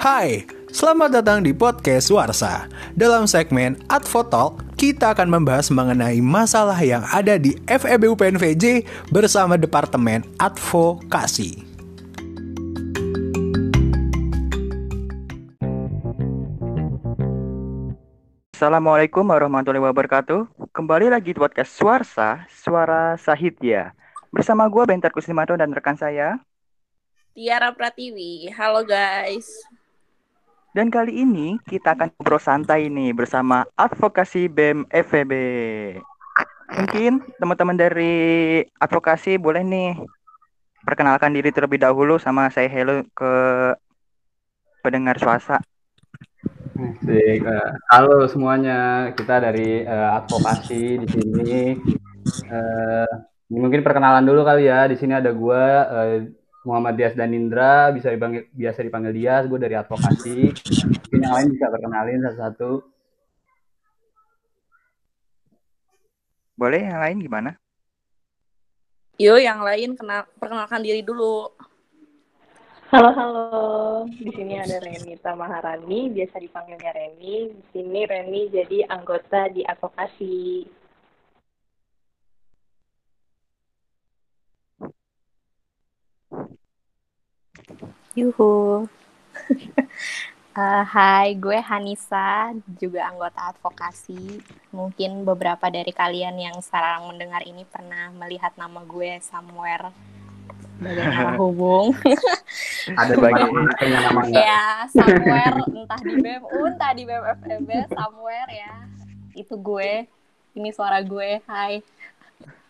Hai, selamat datang di podcast Warsa. Dalam segmen Advo Talk, kita akan membahas mengenai masalah yang ada di FEB UPNVJ bersama Departemen Advokasi. Assalamualaikum warahmatullahi wabarakatuh. Kembali lagi di podcast Suarsa, Suara Sahidya. Bersama gue Bentar Kusnimanto dan rekan saya. Tiara Pratiwi. Halo guys. Dan kali ini kita akan ngobrol santai nih bersama advokasi BEM FEB. Mungkin teman-teman dari advokasi boleh nih perkenalkan diri terlebih dahulu sama saya hello ke pendengar suasa. Eh, halo semuanya, kita dari uh, advokasi di sini. Uh, mungkin perkenalan dulu kali ya. Di sini ada gue uh, Muhammad Dias dan Indra, bisa dipanggil biasa dipanggil Dias, gue dari advokasi. Mungkin yang lain bisa perkenalin satu-satu. Boleh yang lain gimana? Yuk, yang lain kenal perkenalkan diri dulu. Halo, halo. Di sini ada Renita Maharani, biasa dipanggilnya Reni. Di sini Reni jadi anggota di advokasi. Yuhu. uh, hai, gue Hanisa, juga anggota advokasi. Mungkin beberapa dari kalian yang sekarang mendengar ini pernah melihat nama gue somewhere sebagai nama hubung. Ada banyak namanya. ya, somewhere entah di BEM entah di BEM FEB, somewhere ya. Itu gue. Ini suara gue. Hai.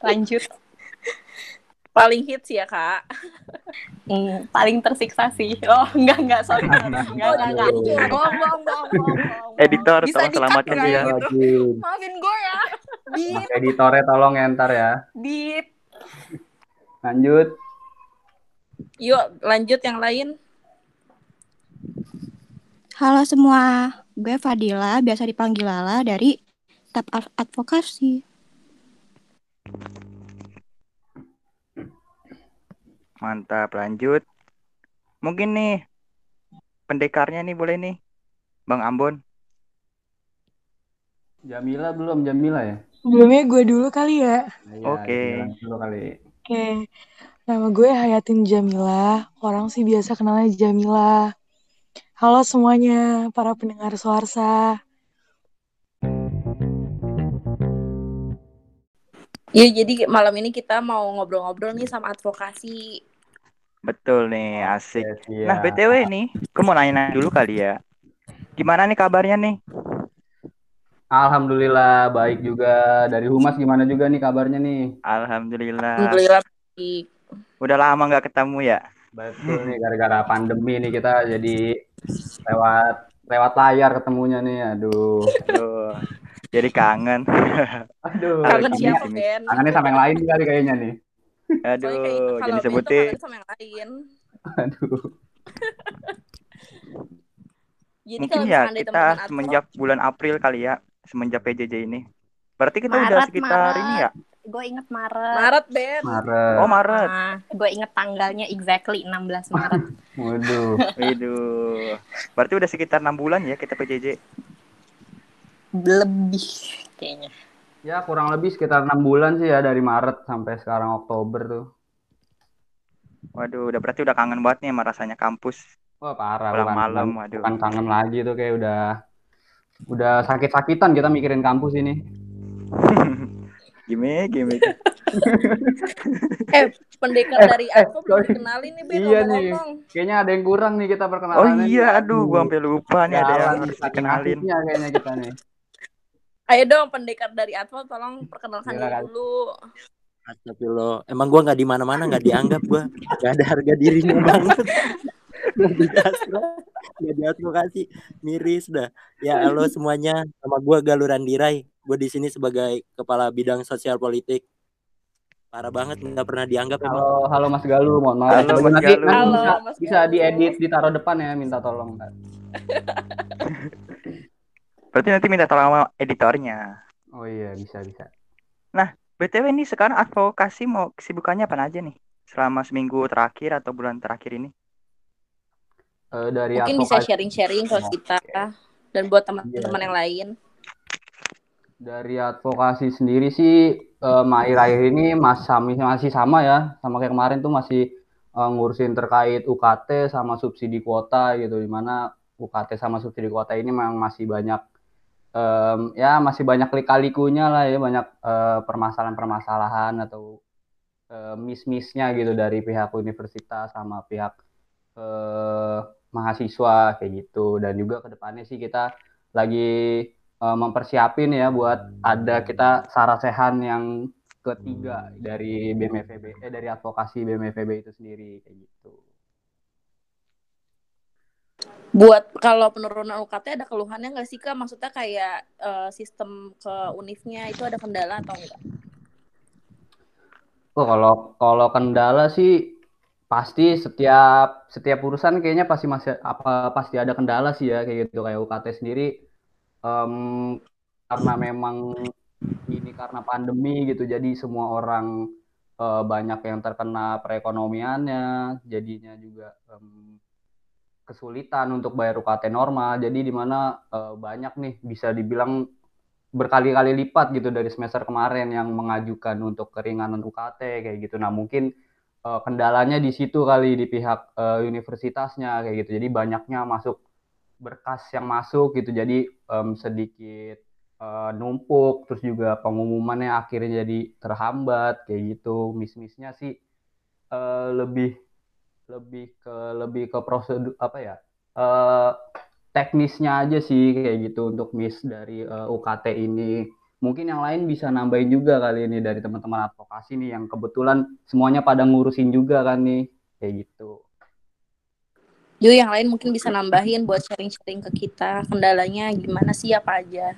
Lanjut paling hits ya kak? Hmm, paling tersiksa sih. Oh enggak enggak sorry. Enggak enggak. Enggak bohong bohong bohong bohong editor Bisa tolong selamatkan dia. gitu. maafin. Gue ya. Beep. editornya tolong ya ntar ya. Beep. lanjut. Yuk lanjut yang lain. Halo semua. Gue Fadila biasa dipanggil Lala dari Tap Advokasi Mantap, lanjut. Mungkin nih pendekarnya nih boleh nih. Bang Ambon. Jamila belum Jamila ya? Sebelumnya gue dulu kali ya. Iya, Oke. Okay. Dulu kali. Oke. Okay. Nama gue Hayatin Jamila. Orang sih biasa kenalnya Jamila. Halo semuanya, para pendengar Suarsa. Iya, jadi malam ini kita mau ngobrol-ngobrol nih sama advokasi. Betul nih, asik. Yes, Nah, BTW nih, gue mau nanya dulu kali ya. Gimana nih kabarnya nih? Alhamdulillah baik juga. Dari Humas gimana juga nih kabarnya nih? Alhamdulillah. Alhamdulillah baik. Udah lama nggak ketemu ya? Betul nih gara-gara pandemi nih kita jadi lewat lewat layar ketemunya nih. Aduh. Aduh. Jadi kangen. Aduh. Kangen siapa, Ben? Kangennya sama yang lain kali kayaknya nih. Aduh, jadi sebutin. Sama yang lain. Aduh. jadi Mungkin ya kita semenjak bulan April kali ya, semenjak PJJ ini. Berarti kita Maret, udah sekitar Maret. ini ya? Gue inget Maret. Maret, Ben. Maret. Oh, Maret. Nah, gue inget tanggalnya exactly 16 Maret. Waduh. Waduh. Berarti udah sekitar enam bulan ya kita PJJ. Lebih kayaknya. Ya kurang lebih sekitar enam bulan sih ya dari Maret sampai sekarang Oktober tuh. Waduh, udah berarti udah kangen banget nih sama rasanya kampus. Wah parah. Malam malam, waduh. Bukan kangen lagi tuh kayak udah udah sakit-sakitan kita mikirin kampus ini. gimana, gimana? eh, pendekar eh, dari eh, aku belum dikenalin nih, Ben. Iya nih. Kayaknya ada yang kurang nih kita perkenalan. Oh iya, aduh, gua sampai lupa nih ada yang harus dikenalin. kayaknya kita nih. Ayo dong pendekar dari Atmo tolong perkenalkan diri dulu. Astagfirullah. Emang gua nggak di mana-mana, nggak dianggap gua. Gak ada harga dirinya banget. Gak di gak di advokasi, miris dah. Ya halo semuanya, nama gua Galuran Dirai. Gue di sini sebagai kepala bidang sosial politik. Parah banget nggak pernah dianggap. Halo, emang. halo Mas Galuh, mohon maaf. Halo, Mas nanti, Galuh. Halo, bisa, Mas bisa diedit, ditaruh depan ya, minta tolong. Berarti nanti minta tolong sama editornya. Oh iya, bisa bisa. Nah, BTW ini sekarang advokasi mau kesibukannya apa aja nih? Selama seminggu terakhir atau bulan terakhir ini? eh, dari Mungkin bisa advokasi sharing-sharing ke kita dan buat teman-teman yang lain. dari advokasi sendiri sih eh, akhir-akhir ini masih masih sama ya sama kayak kemarin tuh masih eh, ngurusin terkait UKT sama subsidi kuota gitu di mana UKT sama subsidi kuota ini memang masih banyak em, ya masih banyak lika-likunya lah ya banyak eh, permasalahan-permasalahan atau eh, miss-missnya gitu dari pihak universitas sama pihak eh, mahasiswa kayak gitu. Dan juga ke depannya sih kita lagi eh, mempersiapin ya buat ada kita sarasehan yang ketiga dari BMFB eh dari advokasi BMFB itu sendiri kayak gitu. Buat kalau penurunan UKT ada keluhannya nggak sih kak? Maksudnya kayak eh, sistem ke univnya itu ada kendala atau enggak? Oh, kalau kalau kendala sih pasti setiap setiap urusan kayaknya pasti masih apa pasti ada kendala sih ya kayak gitu kayak UKT sendiri em, karena memang ini karena pandemi gitu jadi semua orang eh, banyak yang terkena perekonomiannya jadinya juga em, kesulitan untuk bayar UKT normal jadi di mana eh, banyak nih bisa dibilang berkali-kali lipat gitu dari semester kemarin yang mengajukan untuk keringanan UKT kayak gitu. Nah, mungkin eh, kendalanya di situ kali di pihak eh, universitasnya kayak gitu. Jadi banyaknya masuk berkas yang masuk gitu. Jadi em, sedikit eh, numpuk terus juga pengumumannya akhirnya jadi terhambat kayak gitu. Miss-missnya sih eh, lebih lebih ke lebih ke prosedur apa ya? eh teknisnya aja sih kayak gitu untuk miss dari eh, UKT ini. Mungkin yang lain bisa nambahin juga kali ini dari teman-teman advokasi nih yang kebetulan semuanya pada ngurusin juga kan nih kayak gitu. Juga yang lain mungkin bisa nambahin buat sharing-sharing ke kita kendalanya gimana sih apa aja.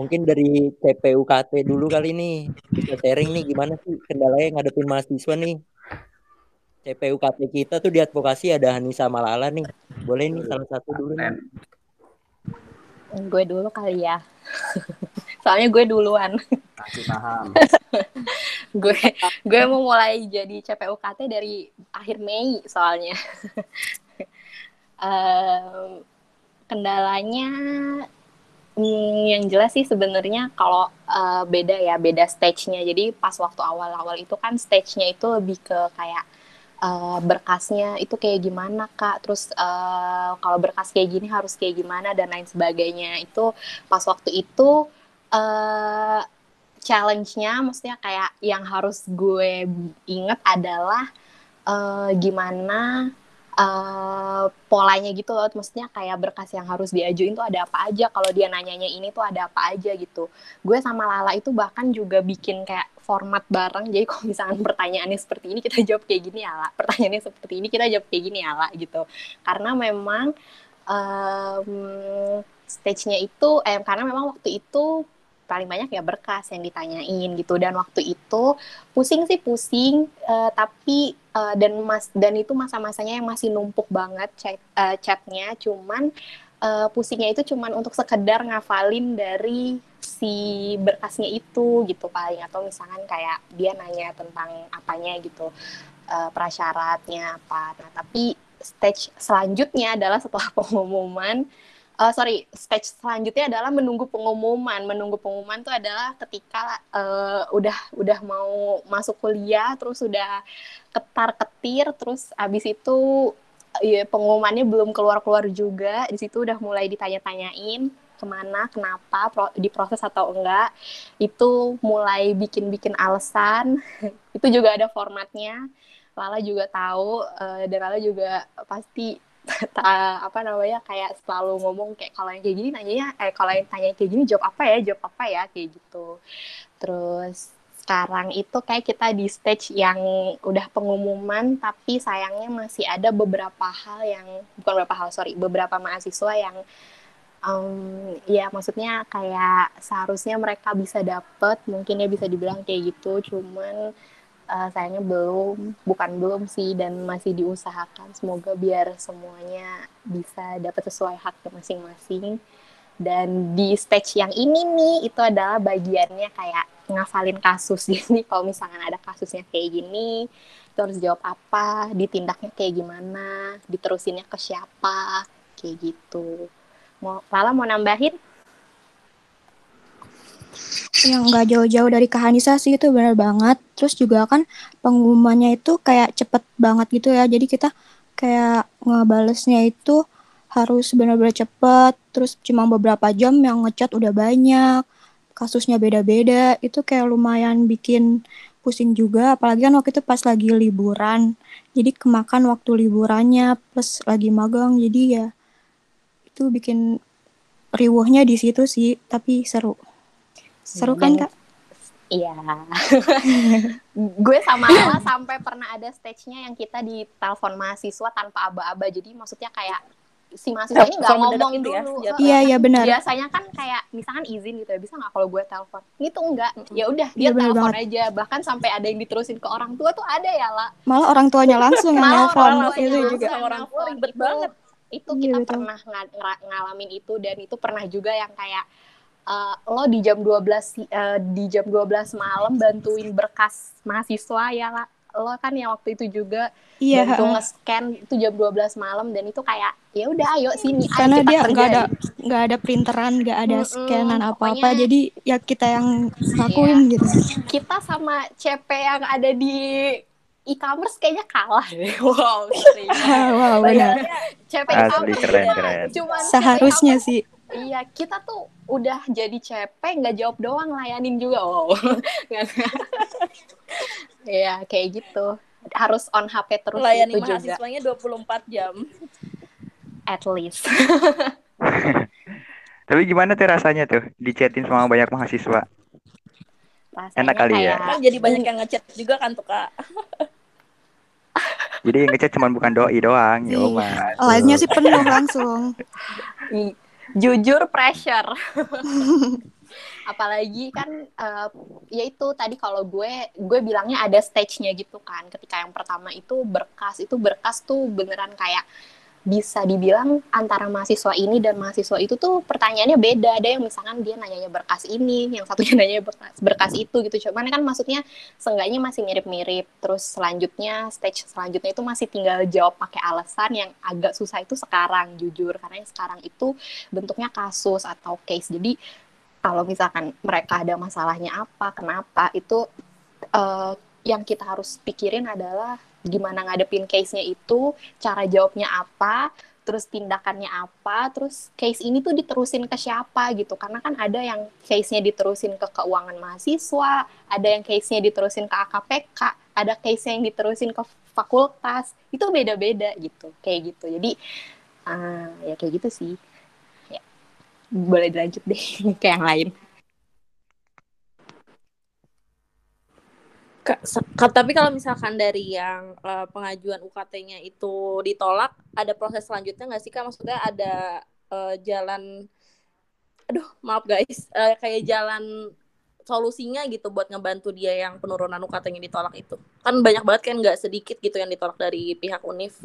Mungkin dari CPUKT dulu kali nih. Bisa sharing nih gimana sih kendalanya ngadepin mahasiswa nih. CPUKT kita tuh di advokasi ada Hanisa Malala nih. Boleh nih salah satu dulu nih. Gue dulu kali ya. Soalnya gue duluan. Kasih paham. gue gue mau mulai jadi CPUKT dari akhir Mei soalnya. Kendalanya hmm, yang jelas sih sebenarnya kalau eh, beda ya beda stage-nya. Jadi pas waktu awal-awal itu kan stage-nya itu lebih ke kayak eh, berkasnya itu kayak gimana kak. Terus eh, kalau berkas kayak gini harus kayak gimana dan lain sebagainya. Itu pas waktu itu eh challenge-nya maksudnya kayak yang harus gue inget adalah eh, gimana eh, polanya gitu loh maksudnya kayak berkas yang harus diajuin tuh ada apa aja kalau dia nanyanya ini tuh ada apa aja gitu gue sama Lala itu bahkan juga bikin kayak format bareng. Jadi kalau misalkan pertanyaannya seperti ini kita jawab kayak gini ya La pertanyaannya seperti ini kita jawab kayak gini ya La gitu. Karena memang em, stage-nya itu eh karena memang waktu itu paling banyak ya berkas yang ditanyain gitu. Dan waktu itu pusing sih pusing eh, tapi eh, dan mas dan itu masa-masanya yang masih numpuk banget chat eh, chatnya. Cuman eh, pusingnya itu cuman untuk sekedar ngafalin dari si berkasnya itu gitu paling atau misalkan kayak dia nanya tentang apanya gitu eh, prasyaratnya apa nah tapi stage selanjutnya adalah setelah pengumuman Eh, sorry, stage selanjutnya adalah menunggu pengumuman. Menunggu pengumuman itu adalah ketika eh, udah udah mau masuk kuliah, terus udah ketar ketir, terus abis itu ya, pengumumannya belum keluar keluar juga. Di situ udah mulai ditanya-tanyain ke mana, kenapa, pro- diproses atau enggak. Itu mulai bikin-bikin alasan. itu juga ada formatnya. Lala juga tahu eh, dan Lala juga pasti apa namanya kayak selalu ngomong kayak kalau yang kayak gini nanyanya eh kalau yang tanya kayak gini jawab apa ya jawab apa ya kayak gitu terus sekarang itu kayak kita di stage yang udah pengumuman tapi sayangnya masih ada beberapa hal yang bukan beberapa hal sorry beberapa mahasiswa yang em, ya maksudnya kayak seharusnya mereka bisa dapet mungkin ya bisa dibilang kayak gitu cuman eh, sayangnya belum bukan belum sih dan masih diusahakan semoga biar semuanya bisa dapat sesuai haknya masing-masing Dan di stage yang ini nih itu adalah bagiannya kayak ngafalin kasus. Jadi kalau misalkan ada kasusnya kayak gini, itu harus jawab apa, ditindaknya kayak gimana, diterusinnya ke siapa, kayak gitu. Mau Lala mau nambahin? yang nggak jauh-jauh dari Kahanisa sih itu benar banget. Terus juga kan pengumumannya itu kayak cepet banget gitu ya. Jadi kita kayak ngebalesnya itu harus benar-benar cepet. Terus cuma beberapa jam yang ngechat udah banyak. Kasusnya beda-beda. Itu kayak lumayan bikin pusing juga. Apalagi kan waktu itu pas lagi liburan. Jadi kemakan waktu liburannya plus lagi magang. Jadi ya itu bikin riuhnya di situ sih. Tapi seru. Seru kan Dan- kak? Iya. gue sama Lala sampai pernah ada stage-nya yang kita di telepon mahasiswa tanpa aba-aba. Jadi maksudnya kayak si mahasiswa ini nggak Telepon ngomong gitu ya, dulu. Iya iya benar. Biasanya kan kayak misalkan izin gitu ya, bisa nggak kalau gue telepon? Itu enggak. Ya udah dia Iya, bener telepon banget. aja. Bahkan sampai ada yang diterusin ke orang tua tuh ada ya, La. Malah orang tuanya langsung yang Malah nelfon orang tuanya itu langsung juga. Orang tua ribet Itu- banget. Itu Iya, kita betul. pernah ngera- ngalamin itu dan itu pernah juga yang kayak eh, lo di jam 12 si- eh, di jam 12 malam bantuin berkas mahasiswa ya La. Lo kan yang waktu itu juga Iya. bantu nge-scan itu jam 12 malam dan itu kayak ya udah ayo sini ayo Karena kita dia nggak ada nggak ada printeran, nggak ada Mm-mm, scanan apa-apa. pokoknya- Jadi ya kita yang lakuin gitu. kita sama CP yang ada di e-commerce kayaknya kalah deh. Wow, serius. wow benar. CP Asli, e-commerce keren, keren. cuman CP Seharusnya e-commerce, sih. Iya, kita tuh udah jadi CP nggak jawab doang layanin juga. Wow. Iya, kayak gitu. Harus on HP terus Melayani itu juga mahasiswanya 24 jam. at least. Tapi gimana tuh rasanya tuh dichatin sama banyak mahasiswa? Rasanya Enak kali ya? kayak- Kan jadi banyak yang ngechat juga kan tuh kak. Jadi yang ngechat cuma bukan doi doang, ya Iya. Mas. Lainnya sih penuh langsung. I- jujur pressure apalagi kan eh, ya itu tadi kalau gue gue bilangnya ada stage-nya gitu kan ketika yang pertama itu berkas itu berkas tuh beneran kayak bisa dibilang antara mahasiswa ini dan mahasiswa itu tuh pertanyaannya beda. Ada yang misalkan dia nanyanya berkas ini yang satunya nanya berkas berkas itu gitu. Cuman kan maksudnya seenggaknya masih mirip-mirip. Terus selanjutnya stage selanjutnya itu masih tinggal jawab pakai alasan yang agak susah itu sekarang jujur. Karena yang sekarang itu bentuknya kasus atau case. Jadi kalau misalkan mereka ada masalahnya apa kenapa itu eh, yang kita harus pikirin adalah gimana ngadepin case-nya itu cara jawabnya apa terus tindakannya apa, terus case ini tuh diterusin ke siapa gitu. Karena kan ada yang case-nya diterusin ke keuangan mahasiswa, ada yang case-nya diterusin ke AKPK, ada case-nya yang diterusin ke fakultas. Itu beda-beda gitu, kayak gitu. Jadi ah, ya kayak gitu sih. Ya. Boleh dilanjut deh ke yang lain. Tapi kalau misalkan dari yang eh, pengajuan UKT-nya itu ditolak, ada proses selanjutnya nggak sih kak? Maksudnya ada eh, jalan, aduh maaf guys, eh, kayak jalan solusinya gitu buat ngebantu dia yang penurunan UKT-nya ditolak itu. Kan banyak banget kan nggak sedikit gitu yang ditolak dari pihak UNIF.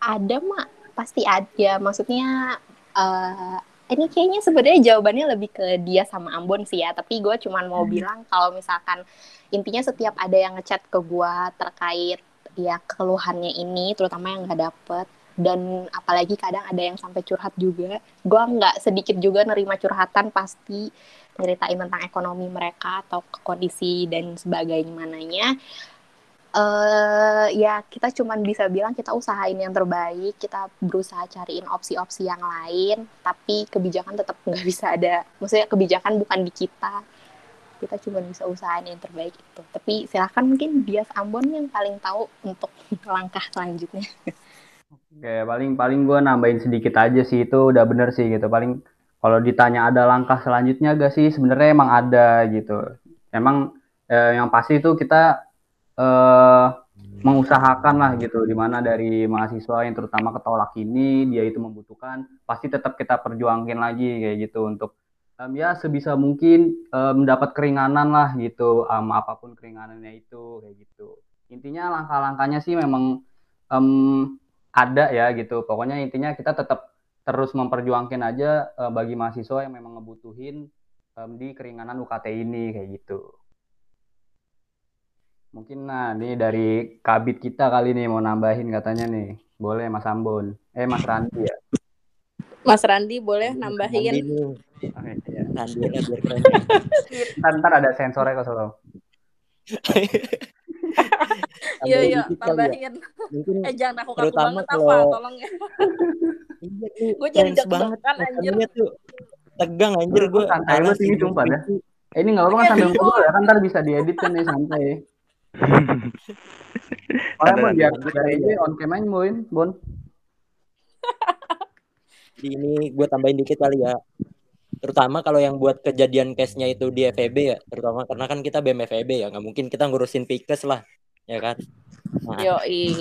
Ada mak, pasti ada. Maksudnya eh ini kayaknya sebenarnya jawabannya lebih ke dia sama Ambon sih ya. Tapi gue cuman mau bilang kalau misalkan intinya setiap ada yang ngechat ke gue terkait ya keluhannya ini, terutama yang nggak dapet dan apalagi kadang ada yang sampai curhat juga. Gue nggak sedikit juga nerima curhatan pasti nyeritain tentang ekonomi mereka atau kondisi dan sebagainya mananya eh ya kita cuman bisa bilang kita usahain yang terbaik, kita berusaha cariin opsi-opsi yang lain, tapi kebijakan tetap nggak bisa ada. Maksudnya kebijakan bukan di kita. Kita cuma bisa usahain yang terbaik itu. Tapi silahkan mungkin Bias Ambon yang paling tahu untuk langkah selanjutnya. Oke, paling paling gue nambahin sedikit aja sih itu udah bener sih gitu. Paling kalau ditanya ada langkah selanjutnya gak sih? Sebenarnya emang ada gitu. Emang eh, yang pasti itu kita eh, mengusahakan lah gitu. Di mana dari mahasiswa yang terutama ketolak ini dia itu membutuhkan, pasti tetap kita perjuangin lagi kayak gitu untuk em, ya sebisa mungkin eh, mendapat keringanan lah gitu. em, apa pun keringanannya itu kayak gitu. Intinya langkah-langkahnya sih memang em, ada ya gitu. Pokoknya intinya kita tetap terus memperjuangkan aja uh, bagi mahasiswa yang memang ngebutuhin um, di keringanan UKT ini kayak gitu. Mungkin nah ini dari kabit kita kali nih mau nambahin katanya nih. Boleh Mas Ambon. Eh Mas Randi ya. Mas Randi boleh nambahin. Randi nih. Oke, ya. Randi lah biar keren. Ntar, ntar ada sensornya kok solo. Iya iya ya. tambahin. Mungkin Eh jangan aku kaku banget apa kalau- tolong ya. iya Gue jadi tense banget deg-degan anjir. tuh. Tegang anjir Lu gue. santai banget ini sumpah dah. Eh, ini nggak apa-apa kan sambil ngobrol ya kan ntar bisa diedit kan nih santai. Oleh Bon biar biar ini on cam aja Bon. Bon. Di ini gue tambahin dikit kali ya. Terutama kalau yang buat kejadian case-nya itu di FEB ya, terutama karena kan kita BEM FEB ya, nggak mungkin kita ngurusin Pikes lah, ya kan? Nah, Yoi.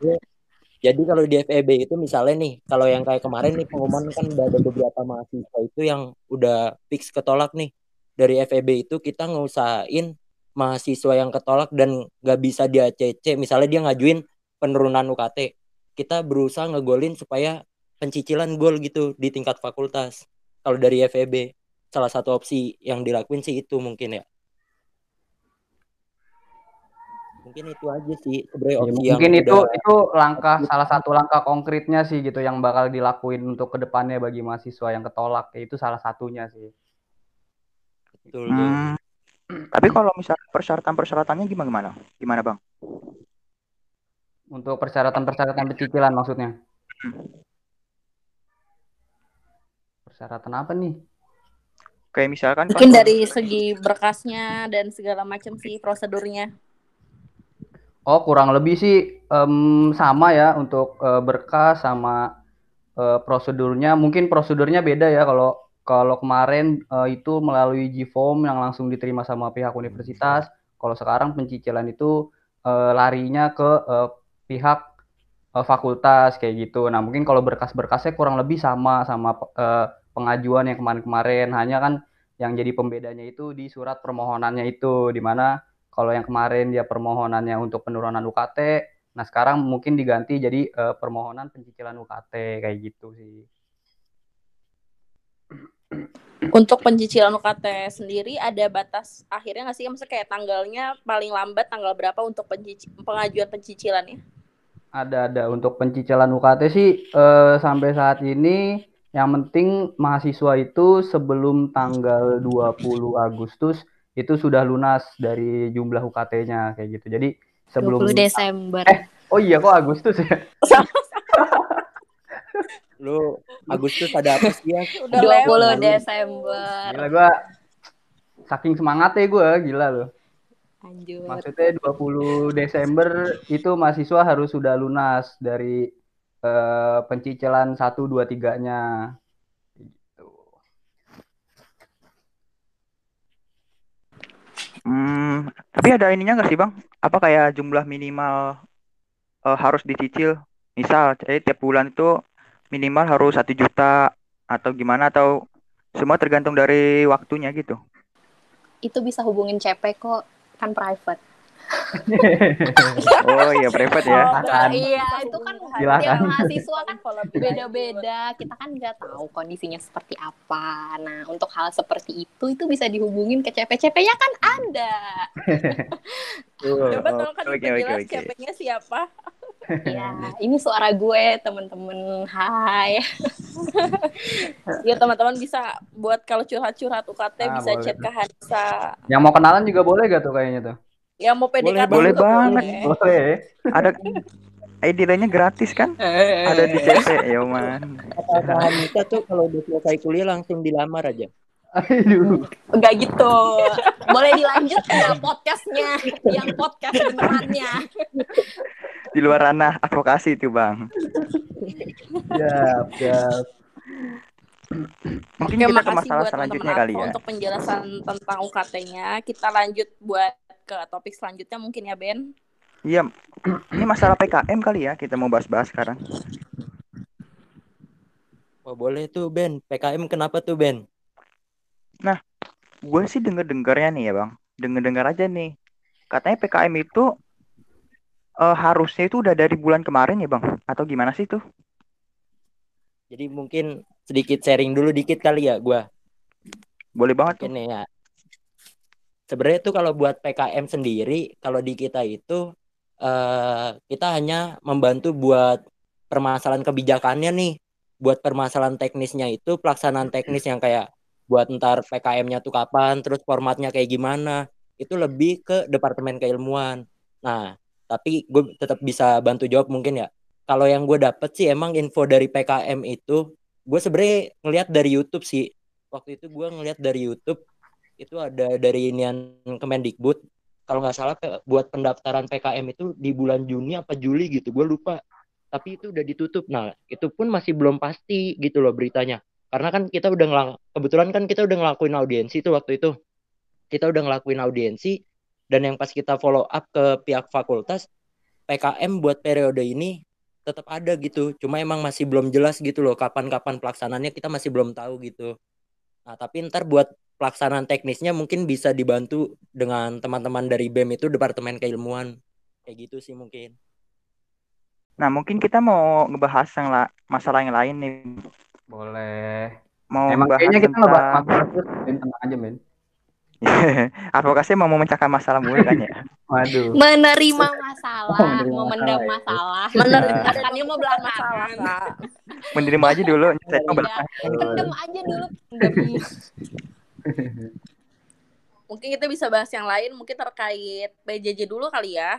jadi kalau di FEB itu misalnya nih, kalau yang kayak kemarin nih pengumuman kan udah ada beberapa mahasiswa itu yang udah fix ketolak nih. Dari FEB itu kita ngusahain mahasiswa yang ketolak dan nggak bisa di ACC, misalnya dia ngajuin penurunan UKT, kita berusaha ngegolin supaya pencicilan gol gitu di tingkat fakultas. Kalau dari FEB, salah satu opsi yang dilakuin sih itu mungkin ya. Mungkin itu aja sih sebenarnya Ya, opsi yang mungkin itu udah- itu langkah salah satu langkah konkretnya sih gitu yang bakal dilakuin untuk ke depannya bagi mahasiswa yang ketolak ya, itu salah satunya sih. betul. Hmm. Tapi kalau misalnya persyaratan-persyaratannya gimana gimana? Gimana bang? Untuk persyaratan-persyaratan pencicilan maksudnya. Persyaratan apa nih? Kayak misalkan kan Mungkin dari segi berkasnya dan segala macam sih prosedurnya. Oh, kurang lebih sih em, sama ya untuk eh, berkas sama eh, prosedurnya. Mungkin prosedurnya beda ya kalau kalau kemarin eh, itu melalui G-Form yang langsung diterima sama pihak universitas. Kalau sekarang pencicilan itu eh, larinya ke eh, pihak eh, fakultas kayak gitu. Nah, mungkin kalau berkas-berkasnya kurang lebih sama sama eh, pengajuan yang kemarin-kemarin. Hanya kan yang jadi pembedanya itu di surat permohonannya itu di mana kalau yang kemarin dia permohonannya untuk penurunan UKT, nah sekarang mungkin diganti jadi eh, permohonan pencicilan UKT kayak gitu sih. Untuk pencicilan UKT sendiri ada batas akhirnya nggak sih? Maksudnya kayak tanggalnya paling lambat tanggal berapa untuk pencici- pengajuan pencicilannya? Ada ada untuk pencicilan UKT sih eh, sampai saat ini yang penting mahasiswa itu sebelum tanggal 20 Agustus itu sudah lunas dari jumlah UKT-nya kayak gitu. Jadi sebelum 20 Desember. Eh, oh iya kok Agustus ya? Lu Agustus ada apa sih ya? Udah 20 lewat. Desember. Gila gua saking semangatnya gua gila loh. Lanjut. Maksudnya 20 Desember itu mahasiswa harus sudah lunas dari eh, pencicilan 1 2 3-nya. Gitu. Hmm, tapi ada ininya nggak sih bang? Apa kayak jumlah minimal eh, harus dicicil? Misal, jadi tiap bulan itu minimal harus satu juta atau gimana atau semua tergantung dari waktunya gitu. Itu bisa hubungin CP kok, kan private. Oh iya private ya. Oh. Iya, itu kan tiap mahasiswa kan beda-beda. Kita kan nggak tahu kondisinya seperti apa. Nah, untuk hal seperti itu itu bisa dihubungin ke CP. CP-nya kan ada. Coba tolong kan Oke, oke, diperjelas oke. siapanya siapa? Ya, ini suara gue, temen-temen. Hai. Ya teman-teman bisa buat kalau curhat-curhat UKT Ah, bisa boleh chat ke Hansa. Yang mau kenalan juga boleh gak tuh kayaknya tuh? Yang mau PDKT Boleh juga banget. boleh. Boleh. Ada ID lainnya gratis kan? Ada di CC ya man. Kata Hanita tuh kalau udah selesai kuliah langsung dilamar aja. Aduh. Enggak gitu. Boleh dilanjut nggak podcastnya? Yang podcast benerannya. Di luar ranah advokasi itu bang. Siap, siap. Mungkin Oke, kita ke masalah buat selanjutnya kali ya. untuk penjelasan tentang UKT-nya. Kita lanjut buat ke topik selanjutnya mungkin ya Ben. Iya, ini masalah PKM kali ya kita mau bahas-bahas sekarang. Wah boleh tuh Ben. PKM kenapa tuh Ben? Gue sih denger-dengarnya nih ya bang, denger-dengar aja nih. Katanya PKM itu uh, harusnya itu udah dari bulan kemarin ya bang? Atau gimana sih tuh? Jadi mungkin sedikit sharing dulu dikit kali ya gue. Boleh banget. Ini ya. Sebenarnya tuh kalau buat PKM sendiri, kalau di kita itu uh, kita hanya membantu buat permasalahan kebijakannya nih. Buat permasalahan teknisnya itu pelaksanaan teknis yang kayak buat ntar PKM-nya tuh kapan, terus formatnya kayak gimana. Itu lebih ke departemen keilmuan. Nah, tapi gue tetap bisa bantu jawab mungkin ya. Kalau yang gue dapet sih emang info dari PKM itu, gue sebenarnya ngelihat dari YouTube sih. Waktu itu gue ngelihat dari YouTube itu ada dari inian Kemendikbud kalau nggak salah buat pendaftaran PKM itu di bulan Juni apa Juli gitu gue lupa tapi itu udah ditutup nah itu pun masih belum pasti gitu loh beritanya karena kan kita udah ngelang kebetulan kan kita udah ngelakuin audiensi tuh waktu itu kita udah ngelakuin audiensi dan yang pas kita follow up ke pihak fakultas PKM buat periode ini tetap ada gitu cuma emang masih belum jelas gitu loh kapan-kapan pelaksananya kita masih belum tahu gitu nah tapi ntar buat pelaksanaan teknisnya mungkin bisa dibantu dengan teman-teman dari BEM itu Departemen Keilmuan. Kayak gitu sih mungkin. Nah, mungkin kita mau ngebahas yang la masalah yang lain nih. Boleh. Mau Emang bahas kayaknya kita tentang... ngebahas masalah Ben. Tenang aja, Ben. Advokasi mau memecahkan masalah mulu kan ya? Waduh. Menerima masalah, Oh, menerima memendam masalah, masalah. ya. Menerima mau belakangan. masalah. Menerima aja dulu, saya mau Iya, belakang. pendem aja dulu. Mungkin kita bisa bahas yang lain, mungkin terkait PJJ dulu kali ya.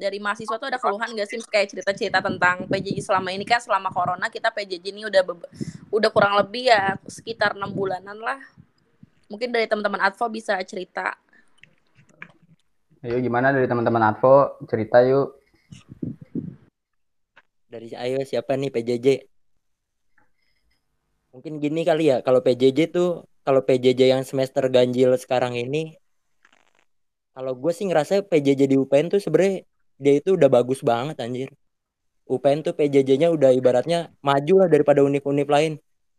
Dari mahasiswa tuh ada keluhan gak sih kayak cerita-cerita tentang PJJ selama ini kan selama corona kita PJJ ini udah udah kurang lebih ya sekitar enam bulanan lah. Mungkin dari teman-teman Advo bisa cerita. Ayo gimana dari teman-teman Advo cerita yuk. Dari ayo siapa nih PJJ? Mungkin gini kali ya, kalau PJJ tuh kalau PJJ yang semester ganjil sekarang ini kalau gue sih ngerasa PJJ di UPN tuh sebenarnya dia itu udah bagus banget anjir. UPN tuh PJJ-nya udah ibaratnya maju lah daripada univ-univ lain.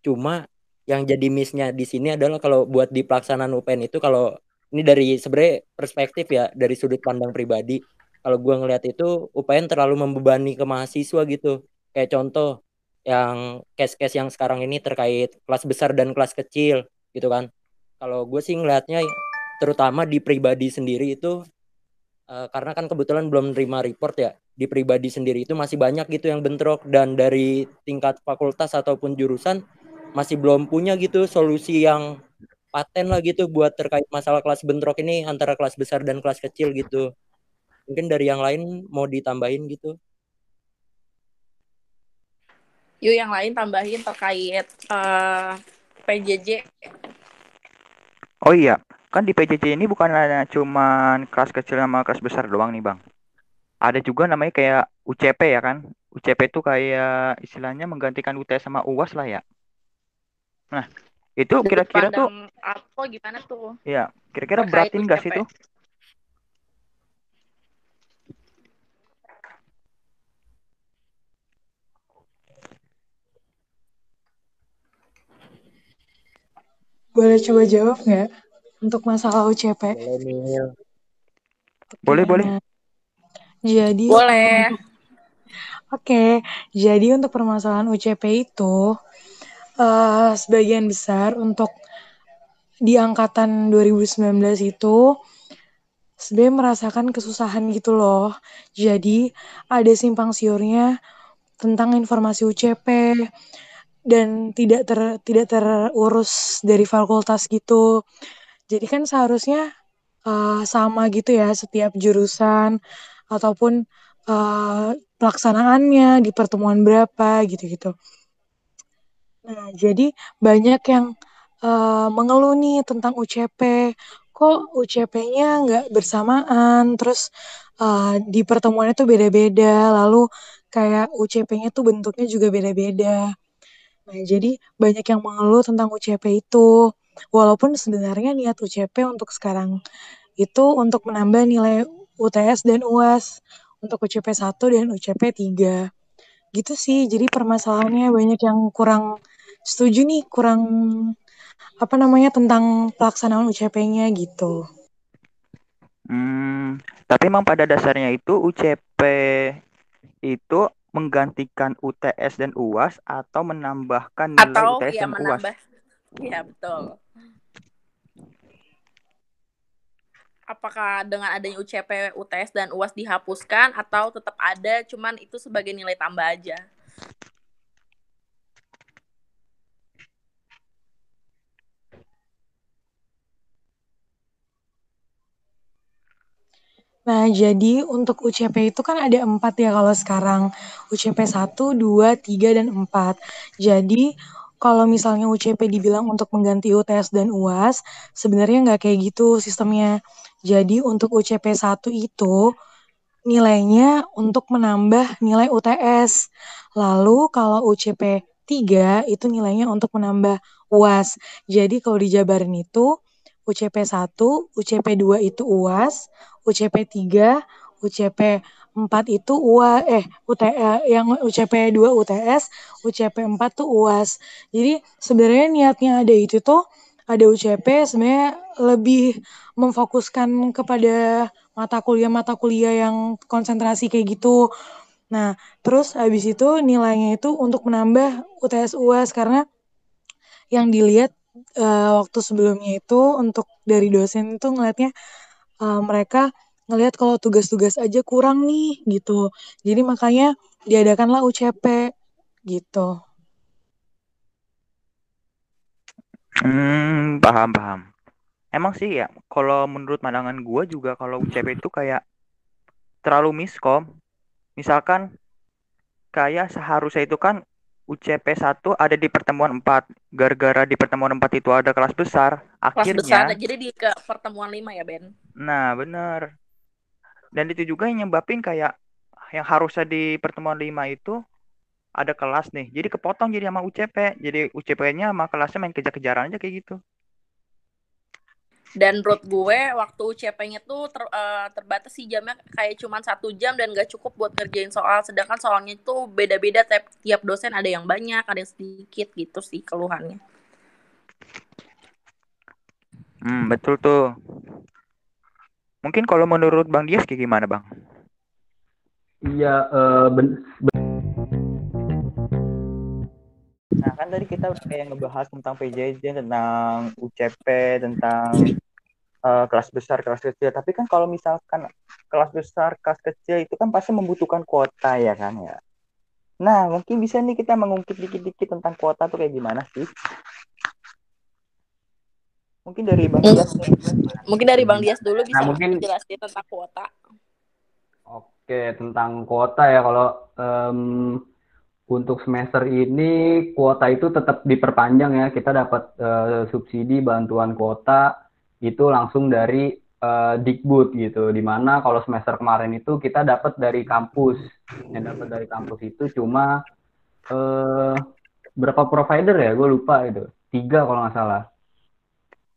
Cuma yang jadi miss-nya di sini adalah kalau buat di pelaksanaan UPN itu kalau ini dari sebenarnya perspektif ya dari sudut pandang pribadi. Kalau gue ngelihat itu UPN terlalu membebani ke mahasiswa gitu. Kayak contoh yang case-case yang sekarang ini terkait kelas besar dan kelas kecil gitu kan. Kalau gue sih ngelihatnya terutama di pribadi sendiri itu uh, karena kan kebetulan belum nerima report ya di pribadi sendiri itu masih banyak gitu yang bentrok. Dan dari tingkat fakultas ataupun jurusan masih belum punya gitu solusi yang paten lah gitu buat terkait masalah kelas bentrok ini antara kelas besar dan kelas kecil gitu. Mungkin dari yang lain mau ditambahin gitu. Yuk yang lain tambahin terkait uh, PJJ. Oh iya, kan di PJJ ini bukan ada cuman kelas kecil sama kelas besar doang nih bang. Ada juga namanya kayak UCP ya kan. UCP itu kayak istilahnya menggantikan UTS sama UAS lah ya. Nah, itu kira-kira tuh apa gimana tuh? ya kira-kira beratin gak sih tuh? Boleh coba jawab nggak untuk masalah UCP? boleh Boleh, boleh. Nah, Jadi Boleh. Oke, jadi untuk permasalahan UCP itu eh, sebagian besar untuk di angkatan 2019 itu sebenarnya merasakan kesusahan gitu loh. Jadi ada simpang siurnya tentang informasi UCP dan tidak ter tidak terurus dari fakultas gitu. Jadi kan seharusnya eh, sama gitu ya setiap jurusan ataupun eh, pelaksanaannya di pertemuan berapa gitu-gitu. Nah, jadi banyak yang eh, mengeluh nih tentang UCP. Kok UCP-nya nggak bersamaan, terus eh, di pertemuannya tuh beda-beda, lalu kayak UCP-nya tuh bentuknya juga beda-beda. Nah, jadi banyak yang mengeluh tentang UCP itu. Walaupun sebenarnya niat UCP untuk sekarang itu untuk menambah nilai UTS dan UAS untuk UCP 1 dan UCP 3. Gitu sih. Jadi permasalahannya banyak yang kurang setuju nih, kurang apa namanya tentang pelaksanaan UCP-nya gitu. Hmm, tapi emang pada dasarnya itu UCP itu menggantikan UTS dan UAS atau menambahkan nilai Atau UTS ya dan UAS? Iya, betul. Apakah dengan adanya UCP, UTS dan UAS dihapuskan atau tetap ada cuman itu sebagai nilai tambah aja? Nah, jadi untuk UCP itu kan ada empat ya kalau sekarang. UCP 1, 2, 3, dan 4. Jadi, kalau misalnya UCP dibilang untuk mengganti UTS dan UAS, sebenarnya nggak kayak gitu sistemnya. Jadi, untuk UCP 1 itu nilainya untuk menambah nilai UTS. Lalu, kalau UCP 3 itu nilainya untuk menambah UAS. Jadi, kalau dijabarin itu, UCP 1, UCP 2 itu UAS, UCP 3, UCP 4 itu UA eh UT, eh, yang UCP 2 UTS, UCP 4 tuh UAS. Jadi sebenarnya niatnya ada itu tuh ada UCP sebenarnya lebih memfokuskan kepada mata kuliah-mata kuliah yang konsentrasi kayak gitu. Nah, terus habis itu nilainya itu untuk menambah UTS UAS karena yang dilihat uh, waktu sebelumnya itu untuk dari dosen itu ngelihatnya uh, mereka ngelihat kalau tugas-tugas aja kurang nih gitu. Jadi makanya diadakanlah UCP gitu. Hmm, paham paham. Emang sih ya, kalau menurut pandangan gue juga kalau UCP itu kayak terlalu miskom. Misalkan kayak seharusnya itu kan UCP 1 ada di pertemuan 4. Gara-gara di pertemuan 4 itu ada kelas besar, Kelas akhirnya besar, jadi di ke pertemuan 5 ya, Ben? Nah, bener. Dan itu juga yang nyebabin kayak yang harusnya di pertemuan 5 itu ada kelas nih. Jadi kepotong jadi sama UCP. Jadi UCP-nya sama kelasnya main kejar-kejaran aja kayak gitu. Dan menurut gue waktu UCP-nya tuh ter, uh, terbatas sih jamnya kayak cuma satu jam dan gak cukup buat ngerjain soal. Sedangkan soalnya itu beda-beda tiap, tiap dosen ada yang banyak, ada yang sedikit gitu sih keluhannya. Hmm, betul tuh. Mungkin kalau menurut Bang Dias kayak gimana, Bang? Iya, uh, ben, ben Nah, kan tadi kita udah kayak ngebahas tentang PJJ, tentang UCP, tentang uh, kelas besar, kelas kecil. Tapi kan kalau misalkan kelas besar, kelas kecil itu kan pasti membutuhkan kuota ya kan ya. Nah, mungkin bisa nih kita mengungkit dikit-dikit tentang kuota tuh kayak gimana sih? Mungkin dari Bang Dias nih. Mungkin dari Bang Dias dulu bisa nah, mungkin... jelasin tentang kuota. Oke, tentang kuota ya kalau um, untuk semester ini kuota itu tetap diperpanjang ya. Kita dapat uh, subsidi bantuan kuota itu langsung dari uh, Dikbud gitu. Di mana kalau semester kemarin itu kita dapat dari kampus. Yang dapat dari kampus itu cuma uh, berapa provider ya? Gue lupa itu. Tiga kalau nggak salah.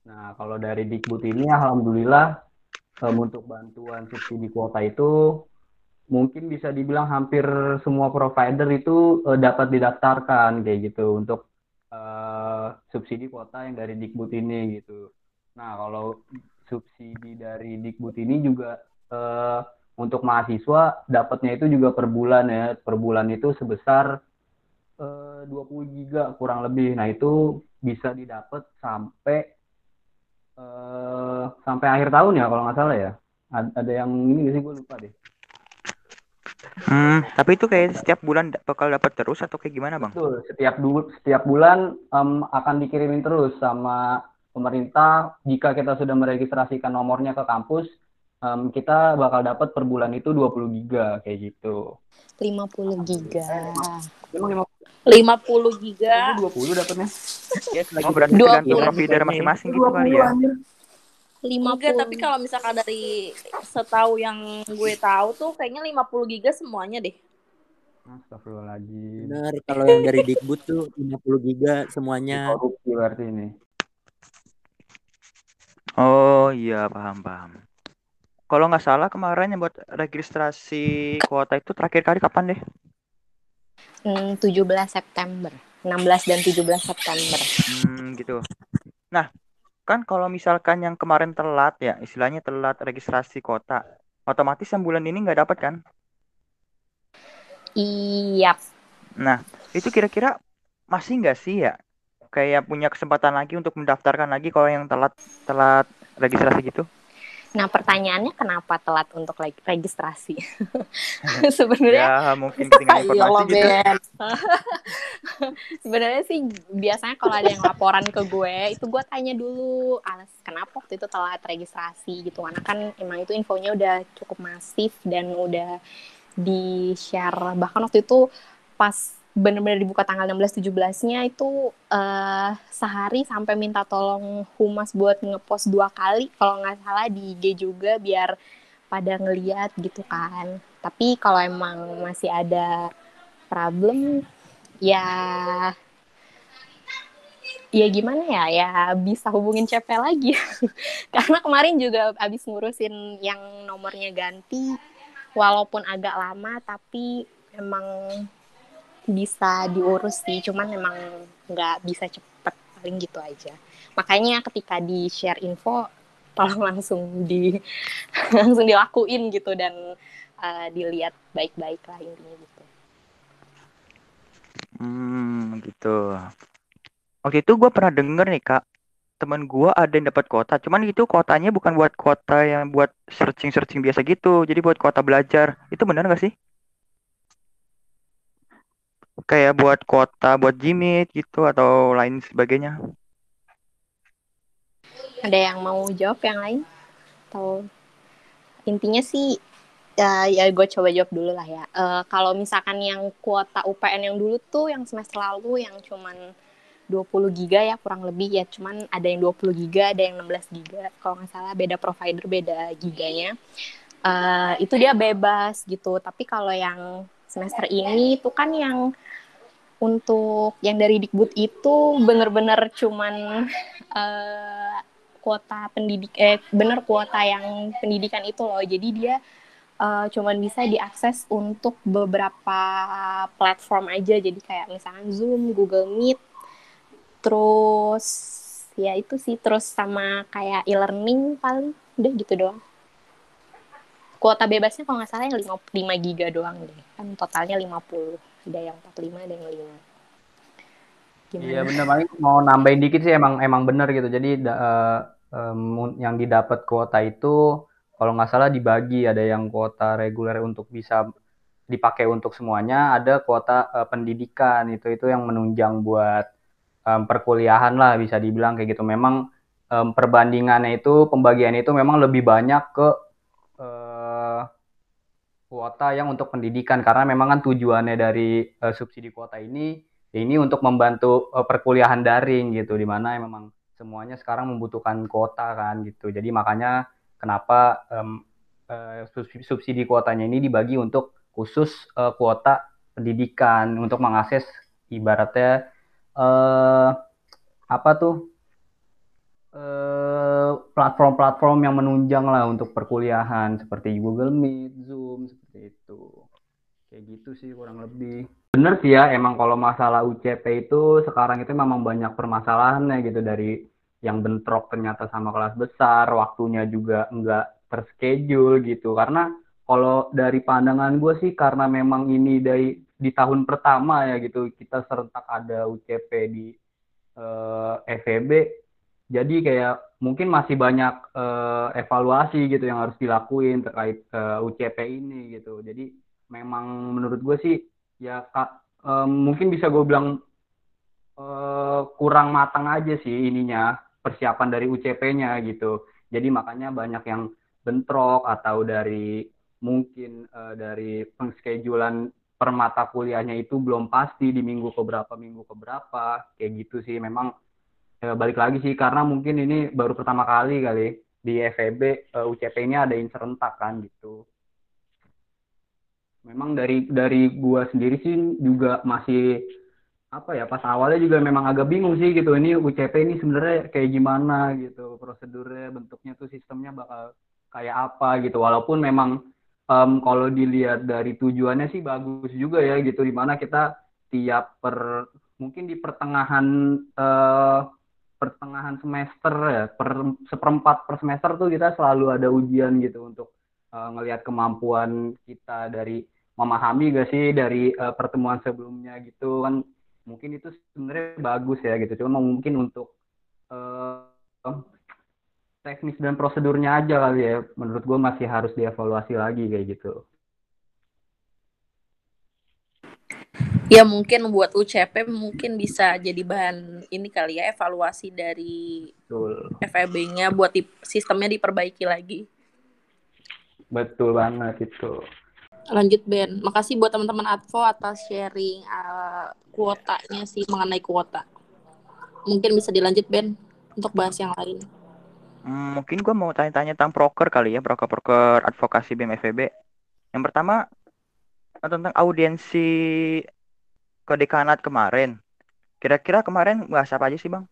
Nah kalau dari Dikbud ini alhamdulillah um, untuk bantuan subsidi kuota itu mungkin bisa dibilang hampir semua provider itu uh, dapat didaftarkan kayak gitu untuk uh, subsidi kuota yang dari Dikbud ini gitu. Nah kalau subsidi dari Dikbud ini juga uh, untuk mahasiswa dapatnya itu juga per bulan ya per bulan itu sebesar uh, 20 giga kurang lebih. Nah itu bisa didapat sampai uh, sampai akhir tahun ya kalau nggak salah ya. Ada yang ini sih gue lupa deh. Hmm, tapi itu kayak setiap bulan bakal dapat terus atau kayak gimana, Bang? Betul, setiap du setiap bulan um, akan dikirimin terus sama pemerintah. Jika kita sudah meregistrasikan nomornya ke kampus, um, kita bakal dapat per bulan itu 20 giga kayak gitu. 50 giga. Emang 50 giga. 20 dapatnya. Yes, berarti tergantung provider masing-masing gitu kali ya. lima Enggak, tapi kalau misalkan dari setahu yang gue tahu tuh kayaknya 50 giga semuanya deh. Astagfirullahaladzim. Benar, kalau yang dari Dikbud tuh 50 giga semuanya. Korupsi berarti ini. Oh iya, paham paham. Kalau nggak salah kemarin yang buat registrasi kuota itu terakhir kali kapan deh? Hmm, 17 September. 16 dan 17 September. Hmm, gitu. Nah, kan kalau misalkan yang kemarin telat ya, istilahnya telat registrasi kota, otomatis yang bulan ini nggak dapat kan? Iya. Nah, itu kira-kira masih nggak sih ya kayak punya kesempatan lagi untuk mendaftarkan lagi kalau yang telat telat registrasi gitu? Nah, pertanyaannya kenapa telat untuk registrasi? Sebenarnya Ya, mungkin ketinggalan Ayolah, informasi gitu. Ben. sebenarnya sih biasanya kalau ada yang laporan ke gue, itu gue tanya dulu alas kenapa waktu itu telat registrasi gitu. Karena kan emang itu infonya udah cukup masif dan udah di-share bahkan waktu itu pas bener-bener dibuka tanggal 16 17-nya itu eh sehari sampai minta tolong humas buat ngepost dua kali. Kalau nggak salah di IG juga biar pada ngeliat gitu kan. Tapi kalau emang masih ada problem ya ya gimana ya? Ya bisa hubungin CP lagi. Karena kemarin juga abis ngurusin yang nomornya ganti walaupun agak lama tapi emang bisa diurus sih cuman emang nggak bisa cepet paling gitu aja makanya ketika di share info tolong langsung di langsung dilakuin gitu dan uh, dilihat baik-baik lah intinya gitu Hmm, gitu. Waktu itu gue pernah denger nih kak, temen gue ada yang dapat kuota, cuman itu kuotanya bukan buat kuota yang buat searching-searching biasa gitu, jadi buat kuota belajar. Itu benar nggak sih? Kayak buat kuota buat Jimit gitu atau lain sebagainya. ada yang mau jawab yang lain? Atau intinya sih ya, ya gue coba jawab dulu lah ya. Eh, kalau misalkan yang kuota UPN yang dulu tuh yang semester lalu yang cuman 20 giga ya kurang lebih ya. Cuman ada yang 20 giga ada yang 16 giga. Kalau nggak salah beda provider beda giganya. Eh, itu dia bebas gitu. Tapi kalau yang semester ini itu kan yang untuk yang dari Dikbud itu bener-bener cuman eh, kuota pendidik eh bener kuota yang pendidikan itu loh. Jadi dia eh, cuman bisa diakses untuk beberapa platform aja. Jadi kayak misalkan Zoom, Google Meet terus ya itu sih terus sama kayak e-learning paling udah gitu doang kuota bebasnya kalau nggak salah yang 5, 5 giga doang deh. Kan totalnya 50 ada yang 45 ada yang 5 gimana? Iya bener. Paling mau nambahin dikit sih emang emang bener gitu. Jadi da- em, yang didapat kuota itu kalau nggak salah dibagi. Ada yang kuota reguler untuk bisa dipakai untuk semuanya, ada kuota eh, pendidikan. Itu itu yang menunjang buat em, perkuliahan lah bisa dibilang kayak gitu. Memang em, perbandingannya itu pembagiannya itu memang lebih banyak ke kuota yang untuk pendidikan. Karena memang kan tujuannya dari eh, subsidi kuota ini ini untuk membantu uh, perkuliahan daring gitu di mana memang semuanya sekarang membutuhkan kuota kan gitu. Jadi makanya kenapa em, eh, subsidi, kuotanya ini dibagi untuk khusus eh, kuota pendidikan untuk mengakses ibaratnya eh apa tuh platform-platform yang menunjang lah untuk perkuliahan seperti Google Meet, Zoom itu. Kayak gitu sih kurang lebih. Bener sih ya, emang kalau masalah UCP itu sekarang itu memang banyak permasalahannya gitu. Dari yang bentrok ternyata sama kelas besar, waktunya juga nggak terschedule gitu. Karena kalau dari pandangan gue sih karena memang ini dari di tahun pertama ya gitu kita serentak ada UCP di eh, FEB, jadi kayak mungkin masih banyak eh, evaluasi gitu yang harus dilakuin terkait eh, UCP ini gitu. Jadi memang menurut gue sih ya kak em, mungkin bisa gue bilang eh, kurang matang aja sih ininya persiapan dari UCP-nya gitu. Jadi makanya banyak yang bentrok atau dari mungkin eh, dari pengschedulan per mata kuliahnya itu belum pasti di minggu keberapa minggu keberapa kayak gitu sih. Memang eh, balik lagi sih karena mungkin ini baru pertama kali kali di FEB eh, UCP ini ada yang serentak kan gitu. Memang dari dari gua sendiri sih juga masih apa ya pas awalnya juga memang agak bingung sih gitu. Ini UCP ini sebenarnya kayak gimana gitu. Prosedurnya bentuknya tuh sistemnya bakal kayak apa gitu. Walaupun memang em, kalau dilihat dari tujuannya sih bagus juga ya gitu. Di mana kita tiap per mungkin di pertengahan eh, pertengahan semester ya, per seperempat per semester tuh kita selalu ada ujian gitu untuk uh, ngelihat kemampuan kita dari memahami gak sih dari uh, pertemuan sebelumnya gitu kan. Mungkin itu sebenarnya bagus ya gitu cuma mungkin untuk uh, teknis dan prosedurnya aja kali ya. Menurut gue masih harus dievaluasi lagi kayak gitu ya mungkin buat UCP mungkin bisa jadi bahan ini kali ya evaluasi dari FEB-nya buat di, sistemnya diperbaiki lagi. Betul banget itu. Lanjut Ben. Makasih buat teman-teman Advo atas sharing uh, kuotanya sih mengenai kuota. Mungkin bisa dilanjut Ben untuk bahas yang lain. Hmm, mungkin gue mau tanya-tanya tentang broker kali ya, broker-broker advokasi BMFB. Yang pertama tentang audiensi kedekanat kemarin. Kira-kira kemarin bahas apa aja sih bang?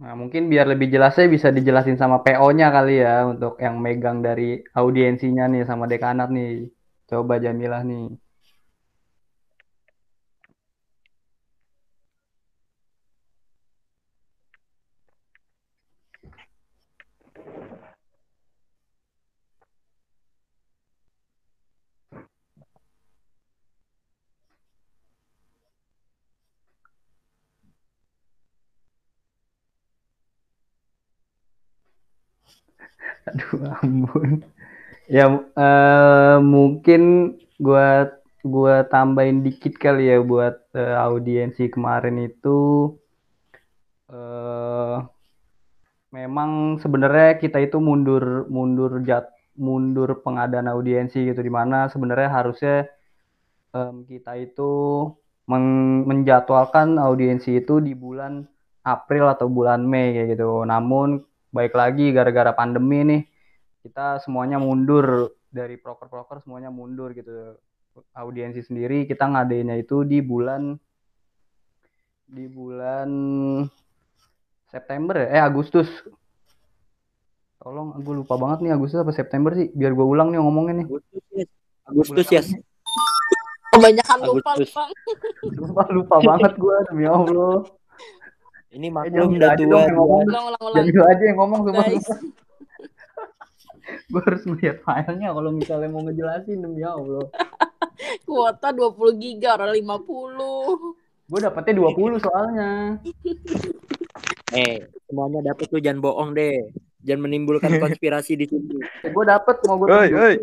Nah, mungkin biar lebih jelasnya bisa dijelasin sama PO-nya kali ya untuk yang megang dari audiensinya nih sama dekanat nih. Coba Jamilah nih. Aduh ampun. Ya uh, mungkin gua gua tambahin dikit kali ya buat uh, audiensi kemarin itu uh, memang sebenarnya kita itu mundur mundur jat mundur pengadaan audiensi gitu di mana sebenarnya harusnya um, kita itu men menjadwalkan audiensi itu di bulan April atau bulan Mei kayak gitu. Namun baik lagi gara-gara pandemi nih. Kita semuanya mundur dari proker-proker semuanya mundur gitu. Audiensi sendiri kita ngadainnya itu di bulan di bulan September ya? Eh Agustus. Tolong gue lupa banget nih Agustus apa September sih? Biar gue ulang nih ngomongnya nih. Agustus ya Agustus ya kebanyakan lupa lupa. Lupa lupa banget gue demi Allah ini maklum udah tua. Ulang, ulang, ulang. Jadi aja yang ngomong sama gue harus melihat filenya kalau misalnya mau ngejelasin demi Allah. Kuota 20 giga orang 50. Gue dapetnya 20 soalnya. Eh, semuanya dapet tuh jangan bohong deh. Jangan menimbulkan konspirasi di sini. Eh, gue dapet mau gue Oi, oi.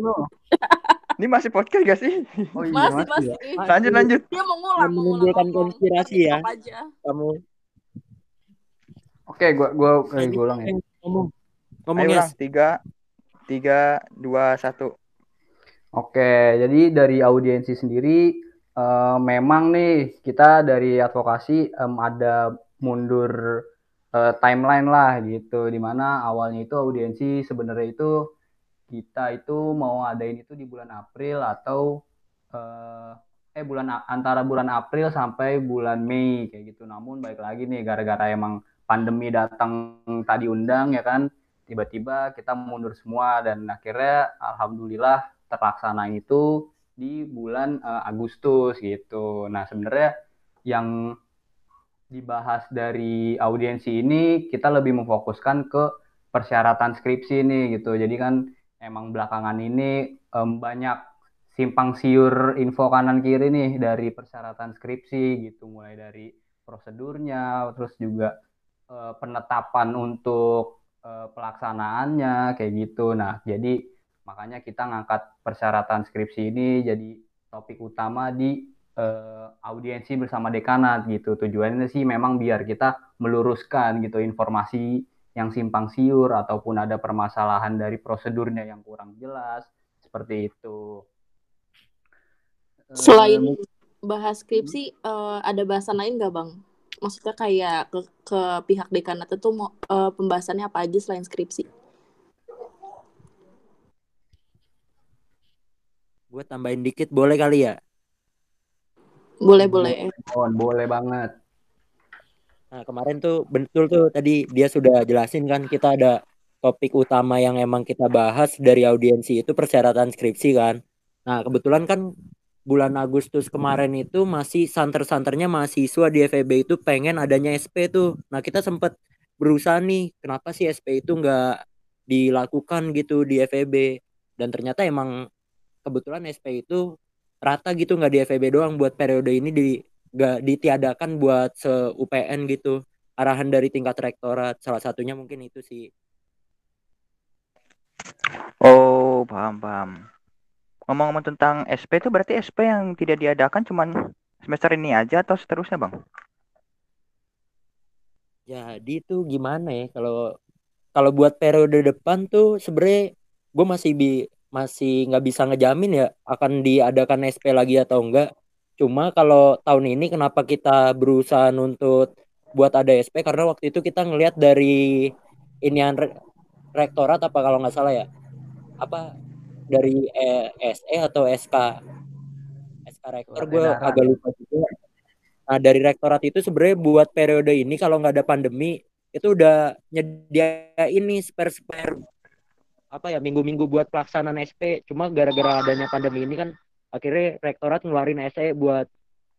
Ini masih podcast gak sih? Oh, iya, masih, masih. Ya. Lanjut, lanjut. Dia mau ngulang, mau menimbulkan ngulang, konspirasi ya. Aja. Kamu Oke, gue gua eh, gua ulang ya. ngomong. Ngomong Ayo ya. Tiga, tiga, dua, satu. Oke, jadi dari audiensi sendiri eh, memang nih kita dari advokasi em, ada mundur eh, timeline lah gitu, di mana awalnya itu audiensi sebenarnya itu kita itu mau adain itu di bulan April atau eh, eh bulan antara bulan April sampai bulan Mei kayak gitu. Namun baik lagi nih gara-gara emang pandemi datang tadi undang ya kan tiba-tiba kita mundur semua dan akhirnya alhamdulillah terlaksana itu di bulan uh, Agustus gitu. Nah, sebenarnya yang dibahas dari audiensi ini kita lebih memfokuskan ke persyaratan skripsi nih gitu. Jadi kan emang belakangan ini um, banyak simpang siur info kanan kiri nih dari persyaratan skripsi gitu mulai dari prosedurnya terus juga uh, penetapan untuk uh, pelaksanaannya kayak gitu. Nah, jadi makanya kita ngangkat persyaratan skripsi ini jadi topik utama di uh, audiensi bersama dekanat gitu. Tujuannya sih memang biar kita meluruskan gitu informasi yang simpang siur ataupun ada permasalahan dari prosedurnya yang kurang jelas seperti itu. Selain bahas skripsi, uh, ada bahasan lain nggak bang? Maksudnya kayak ke, ke pihak dekanat itu mau uh, pembahasannya apa aja selain skripsi? Gue tambahin dikit boleh kali ya? Boleh boleh. Oh, boleh banget. Nah kemarin tuh betul tuh tadi dia sudah jelasin kan kita ada topik utama yang emang kita bahas dari audiensi itu persyaratan skripsi kan. Nah kebetulan kan bulan Agustus kemarin itu masih santer-santernya mahasiswa di FEB itu pengen adanya SP tuh. Nah kita sempat berusaha nih, kenapa sih SP itu nggak dilakukan gitu di FEB? Dan ternyata emang kebetulan SP itu rata gitu nggak di FEB doang buat periode ini di nggak ditiadakan buat se UPN gitu. Arahan dari tingkat rektorat salah satunya mungkin itu sih. Oh, paham paham. Ngomong-ngomong tentang SP itu berarti SP yang tidak diadakan cuman semester ini aja atau seterusnya, Bang? Jadi tuh gimana ya kalau kalau buat periode depan tuh sebenarnya gue masih bi masih nggak bisa ngejamin ya akan diadakan SP lagi atau enggak. Cuma kalau tahun ini kenapa kita berusaha nuntut buat ada SP karena waktu itu kita ngelihat dari inian re rektorat apa kalau nggak salah ya apa dari e SE atau SK SK rektor gue agak lupa juga. Nah dari rektorat itu sebenarnya buat periode ini kalau nggak ada pandemi itu udah nyediain nih spare spare apa ya minggu-minggu buat pelaksanaan SP cuma gara-gara adanya pandemi ini kan akhirnya rektorat ngeluarin SE buat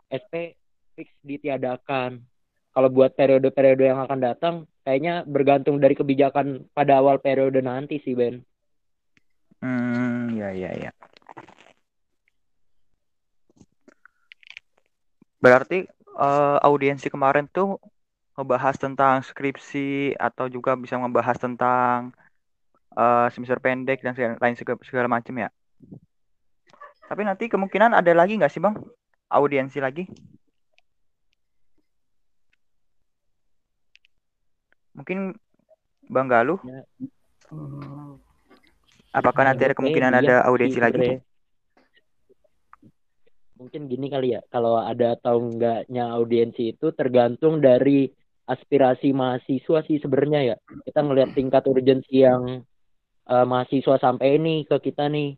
SP fix ditiadakan. Kalau buat periode-periode yang akan datang kayaknya bergantung dari kebijakan pada awal periode nanti sih Ben Hmm, ya ya ya. Berarti uh, audiensi kemarin tuh ngebahas tentang skripsi atau juga bisa membahas tentang uh, semester pendek dan segala, lain segala, segala macam ya. Tapi nanti kemungkinan ada lagi nggak sih bang audiensi lagi? Mungkin Bang Galuh? Ya. Apakah nanti ada kemungkinan ada audiensi lagi? Mungkin gini kali ya, kalau ada atau enggaknya audiensi itu tergantung dari aspirasi mahasiswa sih sebenarnya ya. Kita ngelihat tingkat urgensi yang uh, mahasiswa sampai ini ke kita nih,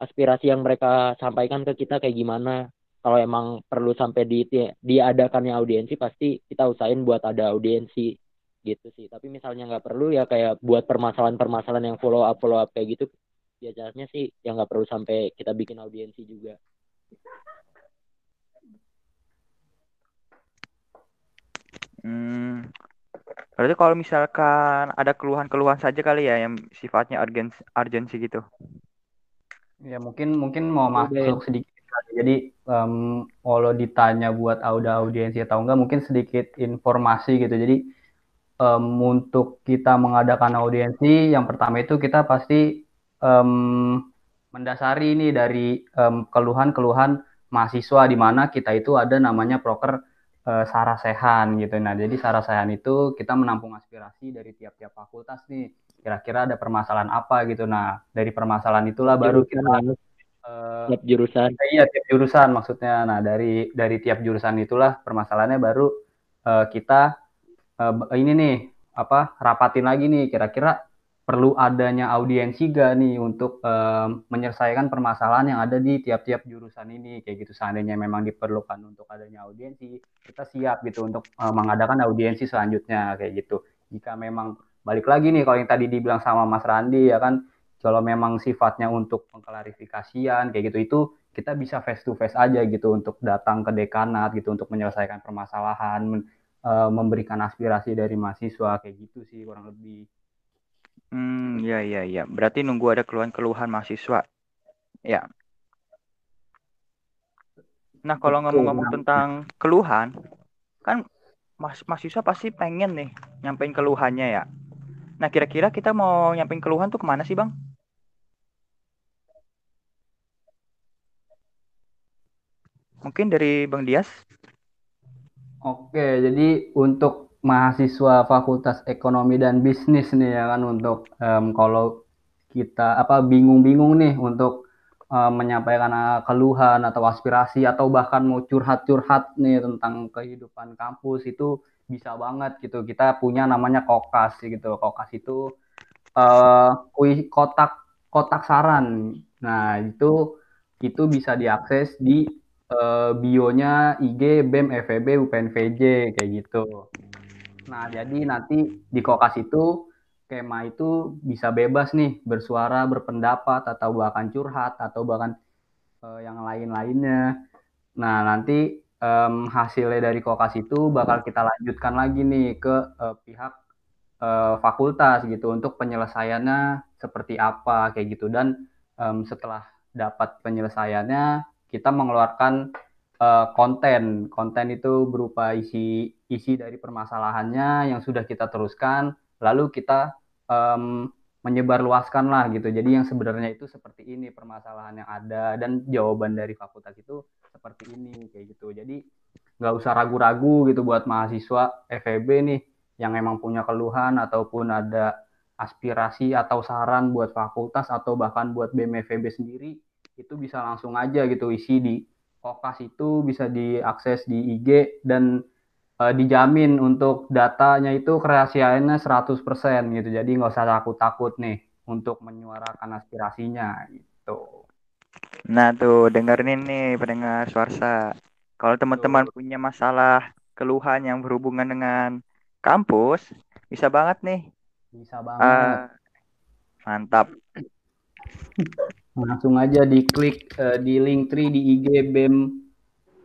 aspirasi yang mereka sampaikan ke kita kayak gimana. Kalau emang perlu sampai di diadakannya audiensi, pasti kita usahain buat ada audiensi gitu sih. Tapi misalnya nggak perlu ya kayak buat permasalahan-permasalahan yang follow up follow up kayak gitu biasanya sih yang nggak perlu sampai kita bikin audiensi juga. Hmm. Berarti kalau misalkan ada keluhan-keluhan saja kali ya yang sifatnya urgensi urgensi gitu? Ya mungkin mungkin mau masuk sedikit jadi um, kalau ditanya buat auda audiensi atau enggak mungkin sedikit informasi gitu. Jadi um, untuk kita mengadakan audiensi, yang pertama itu kita pasti um, mendasari ini dari keluhan keluhan-keluhan mahasiswa di mana kita itu ada namanya proker uh, sarasehan gitu. Nah, jadi sarasehan itu kita menampung aspirasi dari tiap-tiap fakultas nih. Kira-kira ada permasalahan apa gitu. Nah, dari permasalahan itulah baru kita uh, tiap jurusan. Iya, tiap jurusan maksudnya. Nah, dari dari tiap jurusan itulah permasalahannya baru uh, kita uh, ini nih apa rapatin lagi nih kira-kira perlu adanya audiensi gak nih untuk uh, menyelesaikan permasalahan yang ada di tiap-tiap jurusan ini? Kayak gitu seandainya memang diperlukan untuk adanya audiensi kita siap gitu untuk uh, mengadakan audiensi selanjutnya kayak gitu. Jika memang balik lagi nih kalau yang tadi dibilang sama Mas Randi ya kan kalau memang sifatnya untuk pengklarifikasian kayak gitu itu kita bisa face to face aja gitu untuk datang ke dekanat gitu untuk menyelesaikan permasalahan uh, memberikan aspirasi dari mahasiswa kayak gitu sih kurang lebih. Hmm, ya ya ya. Berarti nunggu ada keluhan-keluhan mahasiswa. Ya. Nah, kalau ngomong-ngomong tentang keluhan, kan mas mahasiswa pasti pengen nih nyampein keluhannya ya. Nah, kira-kira kita mau nyampein keluhan tuh ke mana sih, Bang? Mungkin dari Bang Dias? Oke, jadi untuk mahasiswa Fakultas Ekonomi dan Bisnis nih ya kan untuk um, kalau kita apa bingung-bingung nih untuk um, menyampaikan uh, keluhan atau aspirasi atau bahkan mau curhat-curhat nih tentang kehidupan kampus itu bisa banget gitu. Kita punya namanya kokas gitu. Kokas itu uh, kotak kotak saran. Nah, itu itu bisa diakses di uh, bionya IG, BEM, FEB, UPNVJ kayak gitu. Nah, jadi nanti di Kokas itu skema itu bisa bebas nih bersuara, berpendapat atau bahkan curhat atau bahkan uh, yang lain-lainnya. Nah, nanti um, hasilnya dari kokas itu bakal kita lanjutkan lagi nih ke uh, pihak fakultas gitu untuk penyelesaiannya seperti apa kayak gitu dan um, setelah dapat penyelesaiannya kita mengeluarkan uh, konten. Konten itu berupa isi isi dari permasalahannya yang sudah kita teruskan lalu kita um, menyebarluaskan lah gitu. Jadi yang sebenarnya itu seperti ini permasalahan yang ada dan jawaban dari fakultas itu seperti ini kayak gitu. Jadi nggak usah ragu-ragu gitu buat mahasiswa FEB nih yang emang punya keluhan ataupun ada aspirasi atau saran buat fakultas atau bahkan buat BMFB sendiri itu bisa langsung aja gitu isi di Kokas itu bisa diakses di IG dan uh, dijamin untuk datanya itu kerahasiaannya 100% gitu. Jadi nggak usah takut-takut nih untuk menyuarakan aspirasinya gitu. Nah tuh dengerin nih pendengar suara. Kalau teman-teman punya masalah keluhan yang berhubungan dengan kampus bisa banget nih. Bisa banget. Uh, mantap. Langsung aja diklik uh, di link tree di IG BEM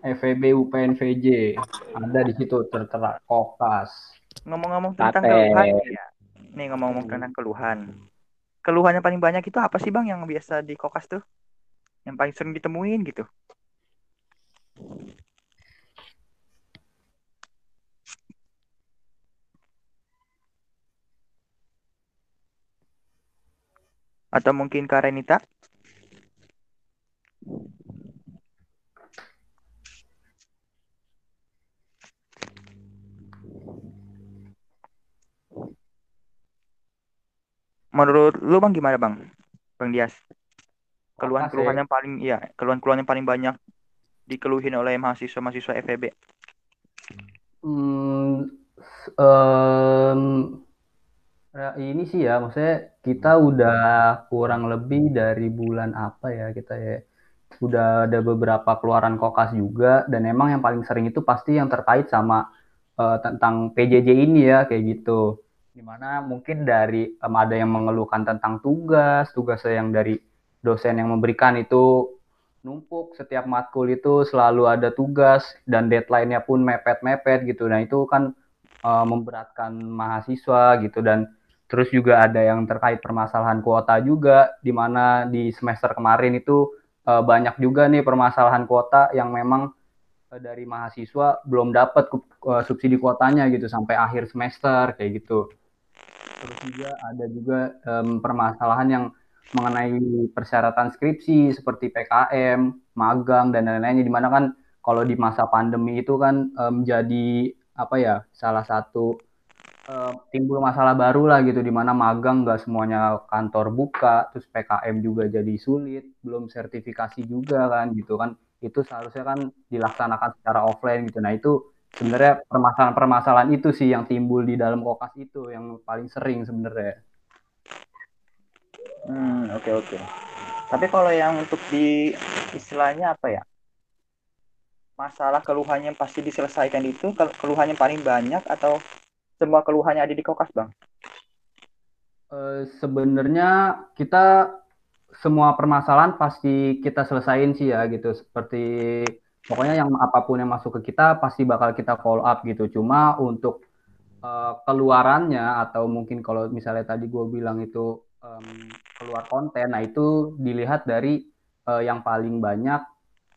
FEB UPNVJ. Ada di situ tertera kokas. Ngomong-ngomong tentang keluhan ya. Nih ngomong-ngomong tentang keluhan. Keluhan yang paling banyak itu apa sih Bang yang biasa di kokas tuh? Yang paling sering ditemuin gitu. Atau mungkin Kak Renita? Menurut lu bang gimana bang? Bang Dias? Keluhan-keluhan yang paling iya, keluhan-keluhan yang paling banyak dikeluhin oleh mahasiswa-mahasiswa FEB. Hmm, um, Ya, ini sih ya, maksudnya kita udah kurang lebih dari bulan apa ya kita ya, udah ada beberapa keluaran kokas juga dan emang yang paling sering itu pasti yang terkait sama uh, tentang PJJ ini ya kayak gitu. Di mana mungkin dari um, ada yang mengeluhkan tentang tugas, tugas yang dari dosen yang memberikan itu numpuk setiap matkul itu selalu ada tugas dan deadline-nya pun mepet-mepet gitu. Nah itu kan uh, memberatkan mahasiswa gitu dan Terus juga ada yang terkait permasalahan kuota juga, di mana di semester kemarin itu uh, banyak juga nih permasalahan kuota yang memang uh, dari mahasiswa belum dapat uh, subsidi kuotanya gitu sampai akhir semester kayak gitu. Terus juga ada juga um, permasalahan yang mengenai persyaratan skripsi seperti PKM, magang dan lain-lainnya di mana kan kalau di masa pandemi itu kan um, jadi apa ya salah satu uh, timbul masalah baru lah gitu di mana magang nggak semuanya kantor buka terus PKM juga jadi sulit belum sertifikasi juga kan gitu kan. Itu seharusnya kan dilaksanakan secara offline gitu. Nah itu sebenarnya permasalahan-permasalahan itu sih yang timbul di dalam kokas itu yang paling sering sebenarnya. Hmm oke okay, oke. Okay. tapi kalau yang untuk di istilahnya apa ya? Masalah keluhannya pasti diselesaikan itu keluhannya paling banyak atau semua keluhannya ada di kokas bang? Uh, Sebenarnya kita semua permasalahan pasti kita selesain sih ya gitu. Seperti pokoknya yang apa pun yang masuk ke kita pasti bakal kita follow up gitu. Cuma untuk uh, keluarannya atau mungkin kalau misalnya tadi gue bilang itu um, keluar konten nah itu dilihat dari uh, yang paling banyak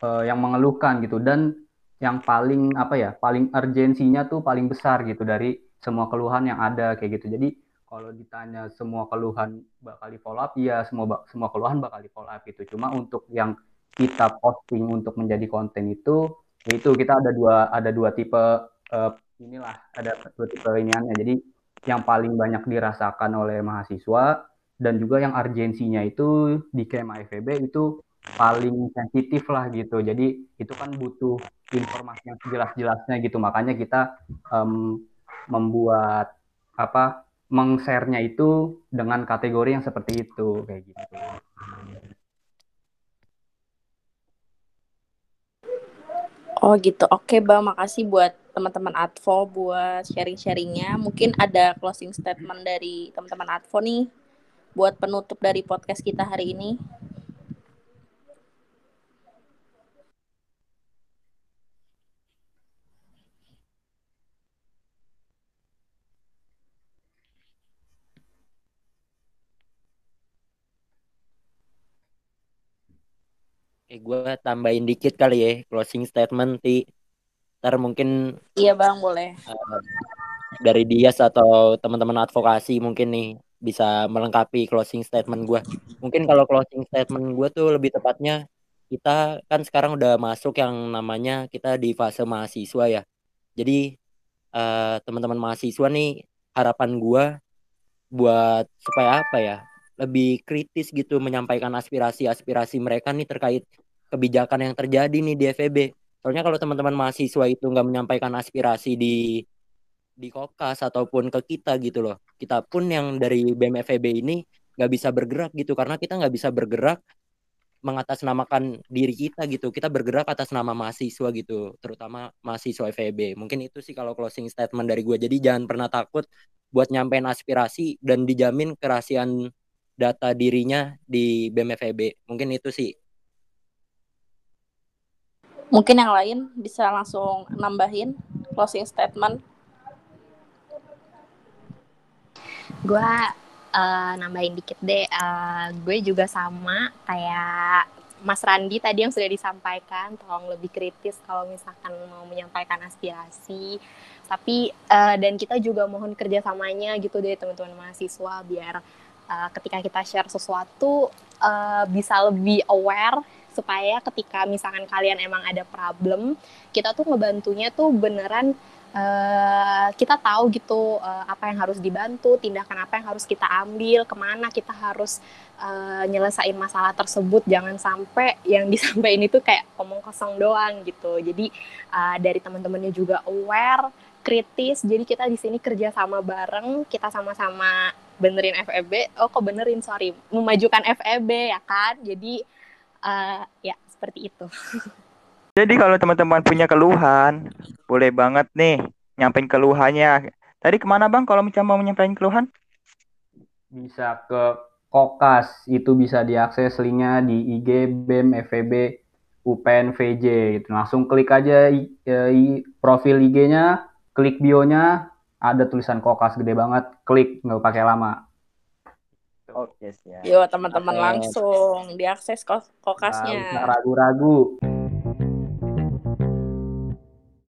uh, yang mengeluhkan gitu. Dan yang paling apa ya paling urgensinya tuh paling besar gitu. Dari semua keluhan yang ada kayak gitu. Jadi kalau ditanya semua keluhan bakal di follow up, ya semua semua keluhan bakal di follow up gitu. Cuma untuk yang kita posting untuk menjadi konten itu, yaitu kita ada dua ada dua tipe uh, inilah ada dua tipe iniannya. Jadi yang paling banyak dirasakan oleh mahasiswa dan juga yang urgensinya itu di KMA FEB itu paling sensitif lah gitu. Jadi itu kan butuh informasi yang jelas-jelasnya gitu. Makanya kita um, membuat apa meng-share-nya itu dengan kategori yang seperti itu kayak gitu. Oh gitu. Oke, Bang. Makasih buat teman-teman Advo buat sharing-sharingnya. Mungkin ada closing statement dari teman-teman Advo nih buat penutup dari podcast kita hari ini. Gue tambahin dikit kali ya closing statement ti. Ntar mungkin Iya bang, boleh. uh, dari Dias atau teman-teman advokasi mungkin nih bisa melengkapi closing statement gue. Mungkin kalau closing statement gue tuh lebih tepatnya kita kan sekarang udah masuk yang namanya kita di fase mahasiswa ya. Jadi uh, teman-teman mahasiswa nih harapan gue buat supaya apa ya lebih kritis gitu menyampaikan aspirasi-aspirasi mereka nih terkait kebijakan yang terjadi nih di FEB. Soalnya kalau teman-teman mahasiswa itu nggak menyampaikan aspirasi di di kokas ataupun ke kita gitu loh. Kita pun yang dari BMFB ini nggak bisa bergerak gitu karena kita nggak bisa bergerak mengatasnamakan diri kita gitu. Kita bergerak atas nama mahasiswa gitu terutama mahasiswa FEB mungkin itu sih kalau closing statement dari gue jadi jangan pernah takut buat nyampein aspirasi dan dijamin kerahasiaan data dirinya di BMFB mungkin itu sih mungkin yang lain bisa langsung nambahin closing statement. Gue uh, nambahin dikit deh. Uh, gue juga sama kayak Mas Randi tadi yang sudah disampaikan tolong lebih kritis kalau misalkan mau menyampaikan aspirasi. Tapi uh, dan kita juga mohon kerjasamanya gitu deh teman-teman mahasiswa biar uh, ketika kita share sesuatu uh, bisa lebih aware supaya ketika misalkan kalian emang ada problem kita tuh ngebantunya tuh beneran uh, kita tahu gitu uh, apa yang harus dibantu, tindakan apa yang harus kita ambil, ke mana kita harus uh, nyelesain masalah tersebut. Jangan sampai yang disampaikan itu kayak ngomong kosong doang gitu. Jadi uh, dari teman-temannya juga aware, kritis. Jadi kita di sini kerja sama bareng, kita sama-sama benerin FEB. Oh kok benerin sorry, memajukan FEB ya kan. Jadi uh, ya seperti itu. Jadi kalau teman-teman punya keluhan, boleh banget nih nyampein keluhannya. Tadi ke mana bang kalau mau menyampaikan keluhan? Bisa ke Kokas, itu bisa diakses linknya di IG BEM FEB UPN VJ. Gitu. Langsung klik aja i, i, profil IG-nya, klik bio-nya, ada tulisan Kokas gede banget, klik nggak pakai lama. Oke siap. Yo teman-teman langsung diakses kokasnya. Nah, ragu-ragu.